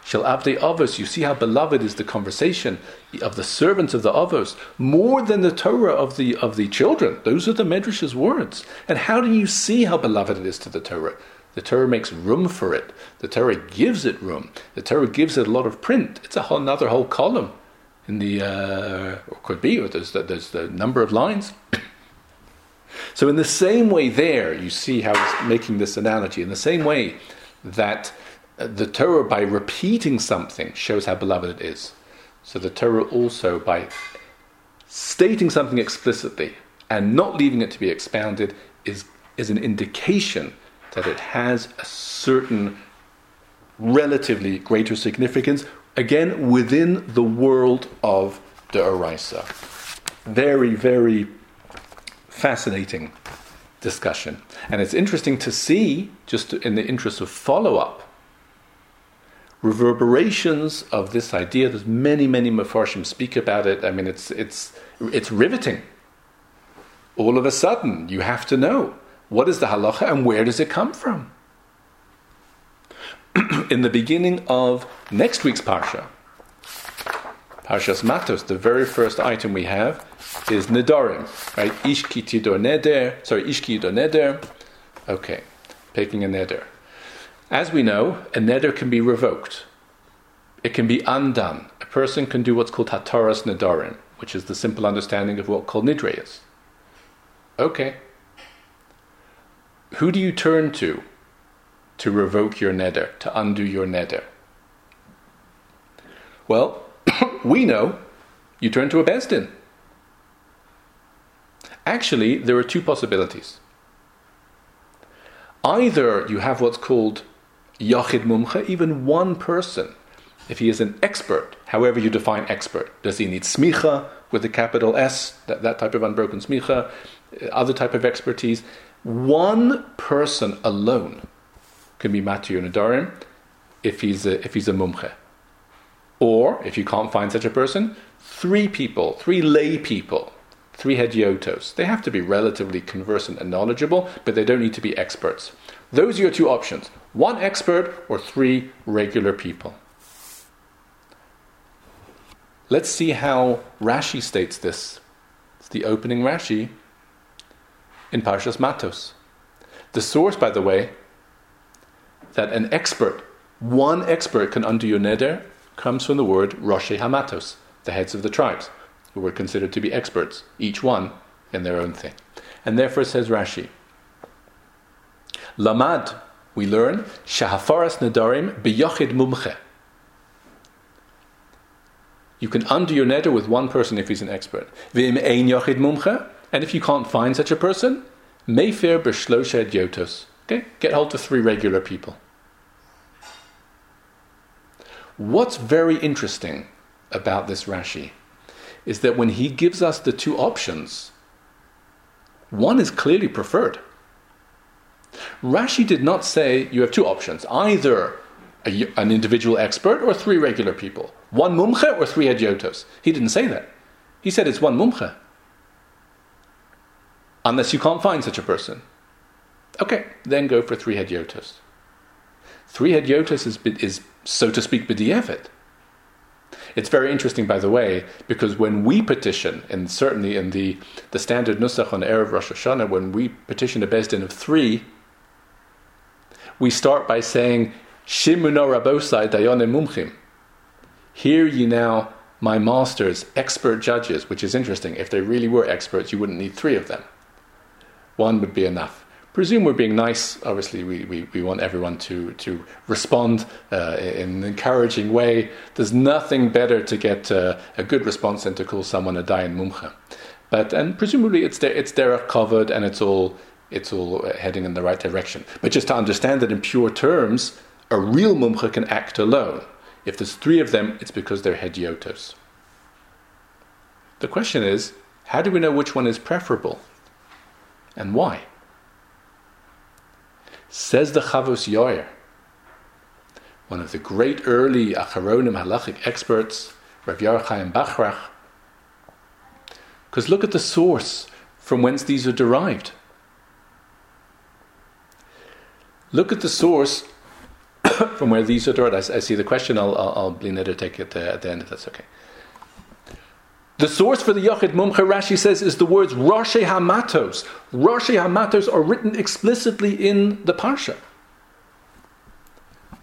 Shall Avdei Avos, you see how beloved is the conversation of the servants of the Avos, more than the Torah of the of the children. Those are the Medrash's words. And how do you see how beloved it is to the Torah? The Torah makes room for it. The Torah gives it room. The Torah gives it a lot of print. It's a whole another whole column in the uh, or could be, or there's the, there's the number of lines. (coughs) so in the same way, there you see how he's making this analogy. In the same way that the Torah, by repeating something, shows how beloved it is. So the Torah also, by stating something explicitly and not leaving it to be expounded, is, is an indication that it has a certain relatively greater significance, again, within the world of the Araisa. Very, very fascinating discussion. And it's interesting to see, just in the interest of follow up, reverberations of this idea. There's many, many Mefarshim speak about it. I mean, it's, it's, it's riveting. All of a sudden, you have to know what is the halacha and where does it come from? (clears throat) in the beginning of next week's Parsha, Parshas Matos, the very first item we have is Nedarim, right? Ishki tidor neder, sorry, Ishki tidor neder. Okay, taking a neder. As we know, a neder can be revoked. It can be undone. A person can do what's called hataras nedarim, which is the simple understanding of what called nidre is. Okay. Who do you turn to to revoke your neder, to undo your neder? Well, (coughs) we know you turn to a Besdin. Actually, there are two possibilities. Either you have what's called Yachid Mumcha, even one person, if he is an expert, however you define expert. Does he need smicha with a capital S, that, that type of unbroken smicha, uh, other type of expertise? One person alone can be matir nedarim if he's a, if he's a mumche. Or, if you can't find such a person, three people, three lay people, three hediotos. They have to be relatively conversant and knowledgeable, but they don't need to be experts. Those are your two options one expert or three regular people. Let's see how Rashi states this. It's the opening Rashi in Parshas Matos. The source, by the way, that an expert, one expert can undo your neder, comes from the word Roshei Hamatos, the heads of the tribes, who were considered to be experts, each one in their own thing. And therefore says Rashi, Lamad, we learn, Shahafaras Nadarim biyochid mumche. You can undo your neder with one person if he's an expert. Vim ein yochid mumche, and if you can't find such a person, Meifer b'shlosha yotos. Okay, get hold of three regular people. What's very interesting about this Rashi is that when he gives us the two options, one is clearly preferred. Rashi did not say you have two options either a, an individual expert or three regular people, one mumche or three hediotos. He didn't say that. He said it's one mumche. Unless you can't find such a person. Okay, then go for three hediotos. Three hediotos is, is so to speak, b'di'evet. It's very interesting, by the way, because when we petition, and certainly in the, the standard nusach on Erev Rosh Hashanah, when we petition a Bezdin of three, we start by saying, Shimuno Rabosai Dayonim Mumchim. Hear ye now, my masters, expert judges, which is interesting. If they really were experts, you wouldn't need three of them. One would be enough presume we're being nice. Obviously, we, we, we want everyone to, to respond uh, in an encouraging way. There's nothing better to get uh, a good response than to call someone a dayan mumcha. But and presumably it's there, it's there covered and it's all it's all heading in the right direction. But just to understand that in pure terms, a real mumcha can act alone. If there's three of them, it's because they're hediotos. The question is, how do we know which one is preferable, and why? Says the Chavos Yair, one of the great early Acharonim halachic experts, Rav Yair Chaim Bachrach, because look at the source from whence these are derived. Look at the source (coughs) from where these are derived. I, I see the question. I'll, I'll, I'll take it uh, at the end if that's okay. The source for the Yochid Mumche Rashi says is the words Roshei Hamatos. Roshei Hamatos are written explicitly in the Parsha.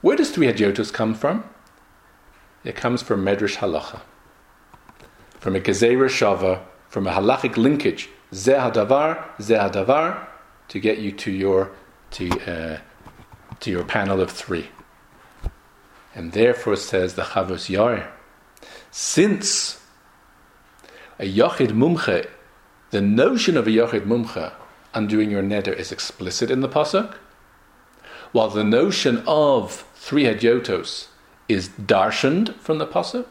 Where does three Hadiotos come from? It comes from Medrash Halacha, from a Gezerah Shava, from a halachic linkage, Zeh Hadavar, Zeh Hadavar, to get you to your, to, uh, to your panel of three. And therefore says the Chavos Yair, since a Yachid Mumche, the notion of a Yachid Mumche undoing your neder is explicit in the Pasuk, while the notion of three Hadyotos is darshaned from the Pasuk,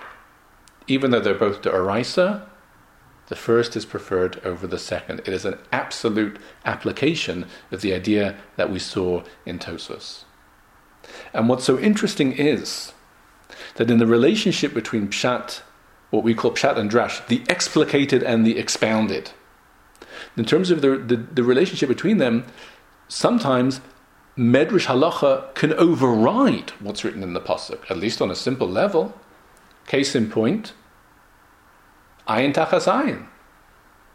even though they're both the Araisa, the first is preferred over the second. It is an absolute application of the idea that we saw in Tosfos. And what's so interesting is that in the relationship between Pshat what we call pshat and drash, the explicated and the expounded. In terms of the, the, the relationship between them, sometimes Medrash halacha can override what's written in the pasuk, at least on a simple level. Case in point, ayin tachas ayin,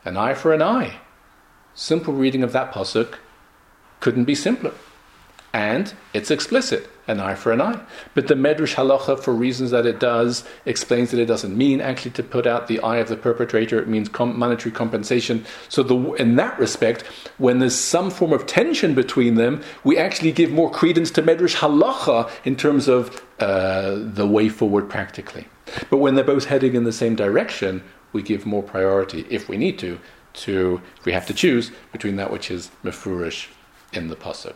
an eye for an eye. Simple reading of that pasuk couldn't be simpler. And it's explicit, an eye for an eye. But the Medrash Halacha, for reasons that it does, explains that it doesn't mean actually to put out the eye of the perpetrator, it means com- monetary compensation. So, the, in that respect, when there's some form of tension between them, we actually give more credence to Medrash Halacha in terms of uh, the way forward practically. But when they're both heading in the same direction, we give more priority, if we need to, to, if we have to choose, between that which is mefurish in the pasuk.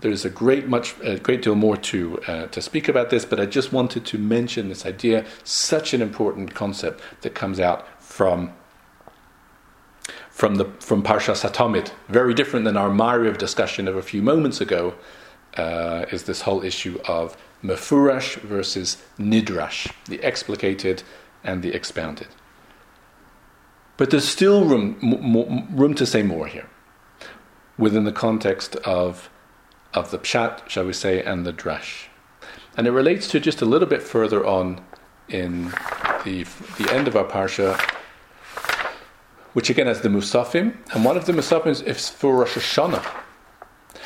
There's a great much a great deal more to uh, to speak about this, but I just wanted to mention this idea, such an important concept that comes out from from the from Parsha Hatamid, very different than our Mariv discussion of a few moments ago, uh, is this whole issue of mefurash versus nidrash, the explicated and the expounded. But there's still room room to say more here within the context of, of the pshat, shall we say, and the drash. And it relates to just a little bit further on in the, the end of our parsha, which again has the Musafim, and one of the Musafim is for Rosh Hashanah.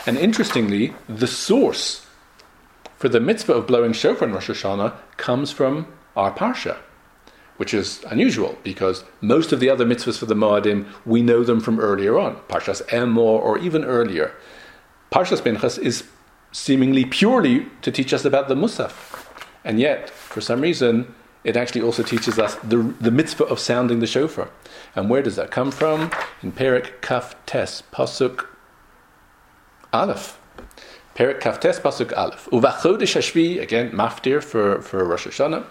And interestingly, the source for the mitzvah of blowing shofar in Rosh Hashanah comes from our parsha which is unusual because most of the other mitzvahs for the Moadim, we know them from earlier on, Parshas Emor or even earlier. Parshas Pinchas is seemingly purely to teach us about the Musaf. And yet, for some reason, it actually also teaches us the, the mitzvah of sounding the shofar. And where does that come from? In Perek Kaf Tes, Pasuk Aleph. Perek Kaf Tes, Pasuk Aleph. Uvachodesh Hashvi, again, maftir for, for Rosh Hashanah.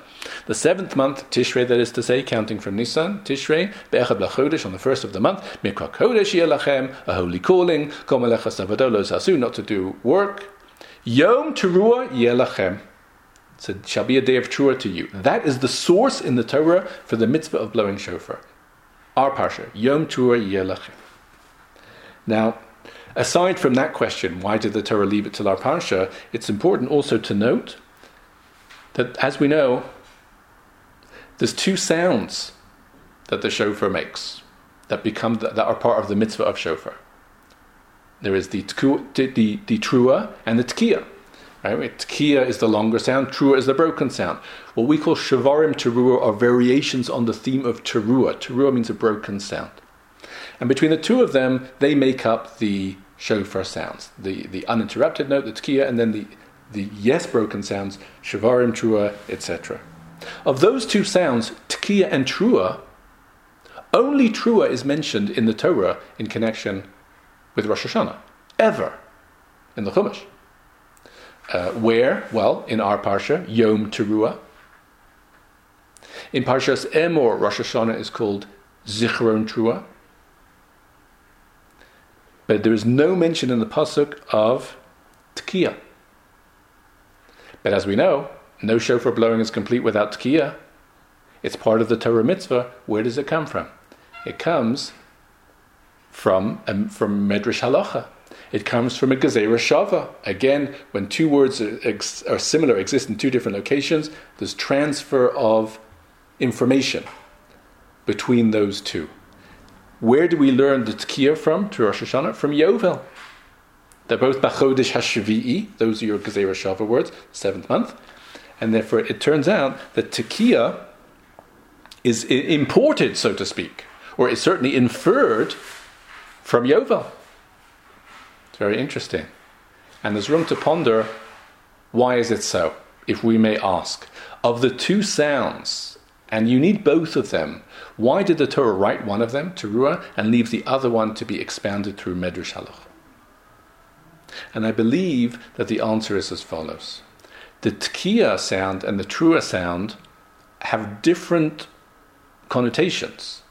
The seventh month, Tishrei, that is to say, counting from Nisan, Tishrei, Be'echad Lachodesh, on the first of the month, Mikra Kodesh Yelachem, a holy calling, Komalecha Savadolo Sasu, not to do work. Yom Teruah Yelachem. So it shall be a day of Teruah to you. That is the source in the Torah for the mitzvah of blowing shofar. Our Parsha, Yom Teruah Yelachem. Now, aside from that question, why did the Torah leave it till our Parsha, it's important also to note that, as we know, there's two sounds that the shofar makes that become that are part of the mitzvah of shofar. There is the tku, the, the, trua and the tkiya. Right? Tkiya is the longer sound, trua is the broken sound. What we call shavarim teruah are variations on the theme of teruah. Teruah means a broken sound. And between the two of them, they make up the shofar sounds the, the uninterrupted note, the tkiya, and then the, the yes broken sounds, shavarim, trua, etc. Of those two sounds, Tekiah and Trua, only Trua is mentioned in the Torah in connection with Rosh Hashanah, ever in the Chumash. Uh, where? Well, in our Parsha, Yom Teruah. In Parshas Emor, Rosh Hashanah is called Zichron Trua. But there is no mention in the Pasuk of Tekiah. But as we know, no shofar blowing is complete without tkiya. It's part of the Torah mitzvah. Where does it come from? It comes from um, from Medrash Halacha. It comes from a Gezerah Shava. Again, when two words are, ex- are, similar, exist in two different locations, there's transfer of information between those two. Where do we learn the Tkiya from to Rosh Hashanah? From Yovel. They're both Bachodesh Hashvi'i, those are your Gezerah Shava words, seventh month. And therefore, it turns out that tekiah is imported, so to speak, or is certainly inferred from Yovel. It's very interesting. And there's room to ponder why is it so, if we may ask. Of the two sounds, and you need both of them, why did the Torah write one of them, Teruah, and leave the other one to be expanded through Medrash Halach? And I believe that the answer is as follows the tkiya sound and the trua sound have different connotations.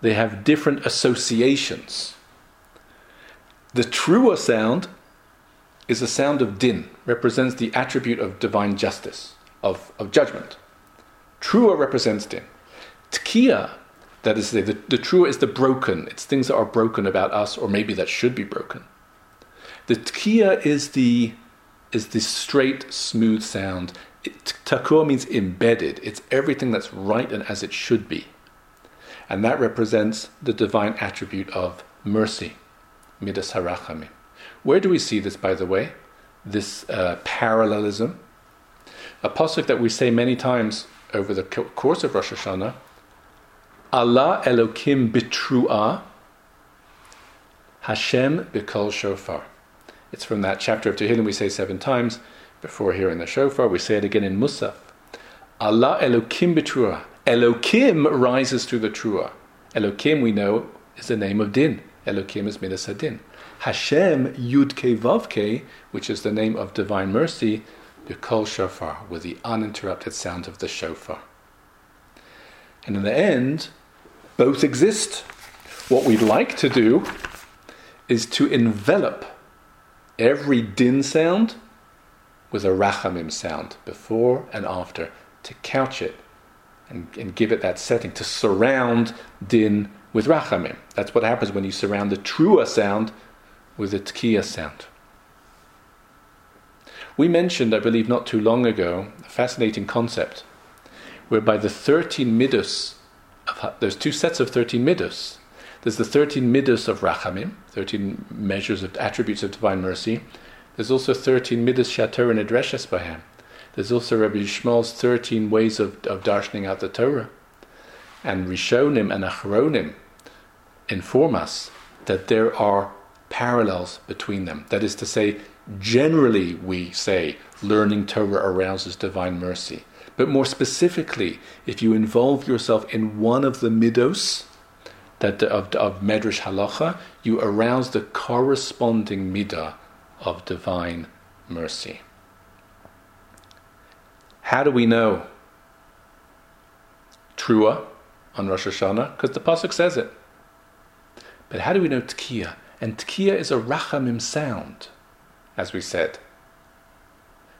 They have different associations. The trua sound is a sound of din, represents the attribute of divine justice, of, of judgment. Trua represents din. Tkiya, that is, the, the trua is the broken, it's things that are broken about us, or maybe that should be broken. The tkiya is the is this straight, smooth sound. Takua means embedded. It's everything that's right and as it should be. And that represents the divine attribute of mercy, midas harachamim. Where do we see this, by the way? This uh, parallelism. A pasuk that we say many times over the course of Rosh Hashanah, Alah Elokim bitruah, Hashem bikol shofar. It's from that chapter of Tehillim we say seven times before hearing the shofar. We say it again in Musaf. Alah Elokim bitruah. Elokim rises through the trua. Elokim, we know, is the name of Din. Elokim is Midas Hadin. Hashem Yud Ke which is the name of divine mercy, the Kol Shofar, with the uninterrupted sound of the shofar. And in the end, both exist. What we'd like to do is to envelop every din sound with a rachamim sound before and after, to couch it and, and give it that setting to surround din with rachamim. That's what happens when you surround the trua sound with the tkiya sound. We mentioned, I believe, not too long ago, a fascinating concept whereby the 13 midas, of, there's two sets of 13 midas. There's the 13 midas of rachamim, 13 measures of attributes of divine mercy. There's also 13 midas shator and adreshes by. There's also Rabbi Yishmael's 13 ways of, of darshaning out the Torah. And Rishonim and Achronim inform us that there are parallels between them. That is to say, generally we say learning Torah arouses divine mercy. But more specifically, if you involve yourself in one of the midos that of, of Medrash Halacha, you arouse the corresponding midah of divine mercy. How do we know Trua on Rosh Hashanah? Because the Pasuk says it. But how do we know Tkiya? And Tkiya is a Rachamim sound, as we said.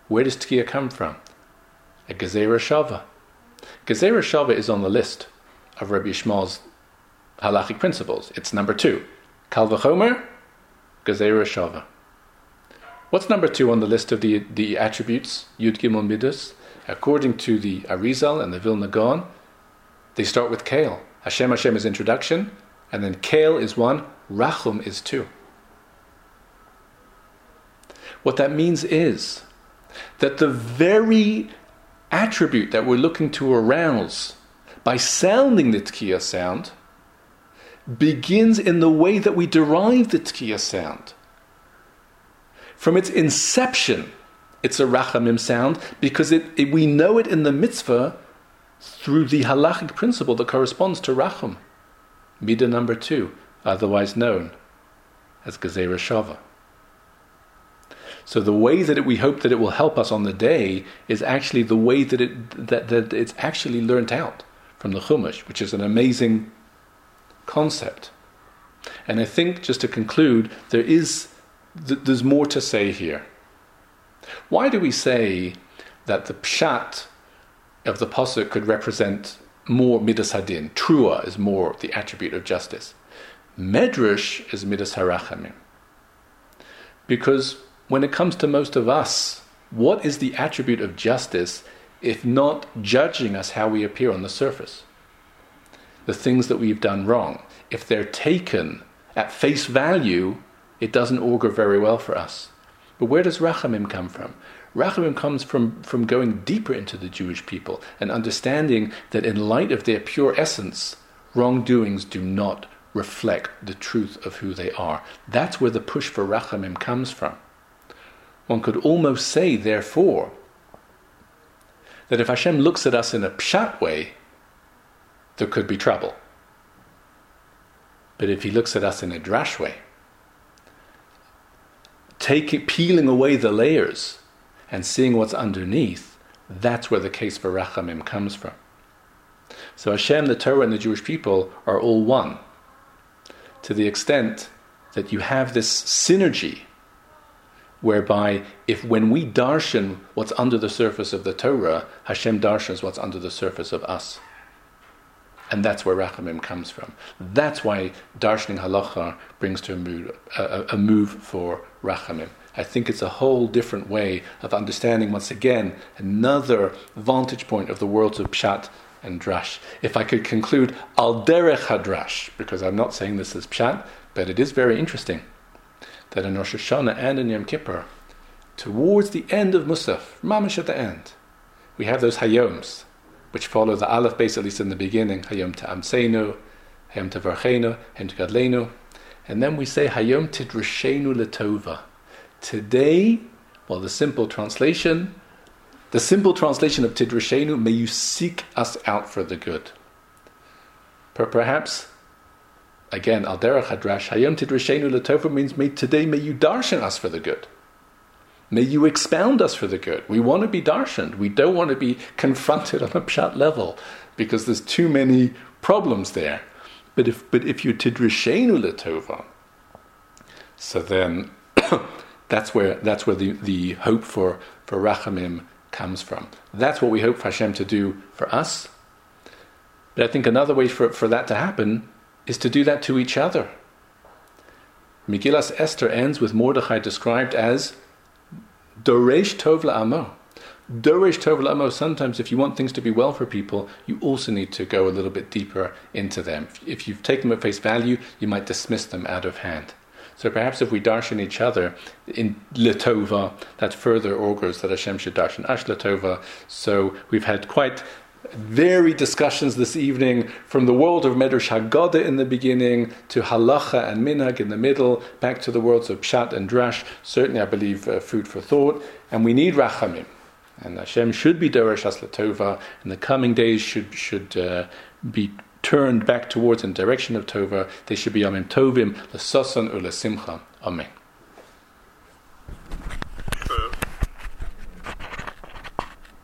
Where does Tkiya come from? A Gezerah Shava. Gezerah Shava is on the list of Rabbi Yishmael's halachic principles. It's number two. Kal v'chomer, Shava. What's number two on the list of the, the attributes, Yud Gimel Midas? According to the Arizal and the Vilna Gaon, they start with Kel. Hashem Hashem is introduction, and then Kel is one, Rachum is two. What that means is that the very attribute that we're looking to arouse by sounding the tkiya sound begins in the way that we derive the tkiya sound. From its inception, it's a rachamim sound because it, it, we know it in the mitzvah through the halachic principle that corresponds to rachum. Midah number two, otherwise known as Gezerah Shava. So the way that it, we hope that it will help us on the day is actually the way that it that, that it's actually learnt out from the Chumash, which is an amazing concept. And I think, just to conclude, there is there's more to say here. Why do we say that the pshat of the pasuk could represent more midas hadin? Trua is more the attribute of justice. Medrash is midas harachamim. Because when it comes to most of us, what is the attribute of justice if not judging us how we appear on the surface? The things that we've done wrong. If they're taken at face value, it doesn't augur very well for us. But where does Rachamim come from? Rachamim comes from, from going deeper into the Jewish people and understanding that in light of their pure essence, wrongdoings do not reflect the truth of who they are. That's where the push for Rachamim comes from. One could almost say, therefore, that if Hashem looks at us in a pshat way, there could be trouble. But if he looks at us in a drash way, taking, peeling away the layers and seeing what's underneath, that's where the case for Rachamim comes from. So Hashem, the Torah, and the Jewish people are all one to the extent that you have this synergy whereby if when we darshan what's under the surface of the Torah, Hashem darshans what's under the surface of us. And that's where Rachamim comes from. That's why darshaning halacha brings to a move, a, a move for Rachamim. I think it's a whole different way of understanding, once again, another vantage point of the worlds of Pshat and Drash. If I could conclude al derech hadrash, because I'm not saying this as Pshat, but it is very interesting that in Rosh Hashanah and in Yom Kippur, towards the end of Musaf, mamish at the end, we have those hayoms, which follow the Aleph Beis, at least in the beginning, Hayom Ta'amseinu, Hayom Tavarchenu, Hayom Gadlenu, and then we say Hayom Tidrashenu Letova. Today, well, the simple translation, the simple translation of Tidrashenu, may you seek us out for the good. Perhaps, again, Al Derech Hadrash, Hayom Tidrashenu Letova means may, today may you darshan us for the good. May you expound us for the good. We want to be darshaned. We don't want to be confronted on a pshat level because there's too many problems there. But if but if you tidrashenu letova, so then (coughs) that's where that's where the, the hope for, for rachamim comes from. That's what we hope Hashem to do for us. But I think another way for, for that to happen is to do that to each other. Megillas Esther ends with Mordechai described as Doresh Tov La'amo. Doresh Tov La'amo, sometimes if you want things to be well for people, you also need to go a little bit deeper into them. If you've taken them at face value, you might dismiss them out of hand. So perhaps if we darshan each other in Litova, that further augurs that Hashem should darshan Ash Litova. So we've had quite varied discussions this evening from the world of Medrash Haggadah in the beginning to Halacha and Minhag in the middle, back to the worlds of Pshat and Drash. Certainly, I believe, uh, food for thought. And we need Rachamim. And Hashem should be Derash Aslatova, and the coming days should, should uh, be turned back towards in direction of Tova. They should be Amim Tovim, L'Sasson Ula Simcha. Amen.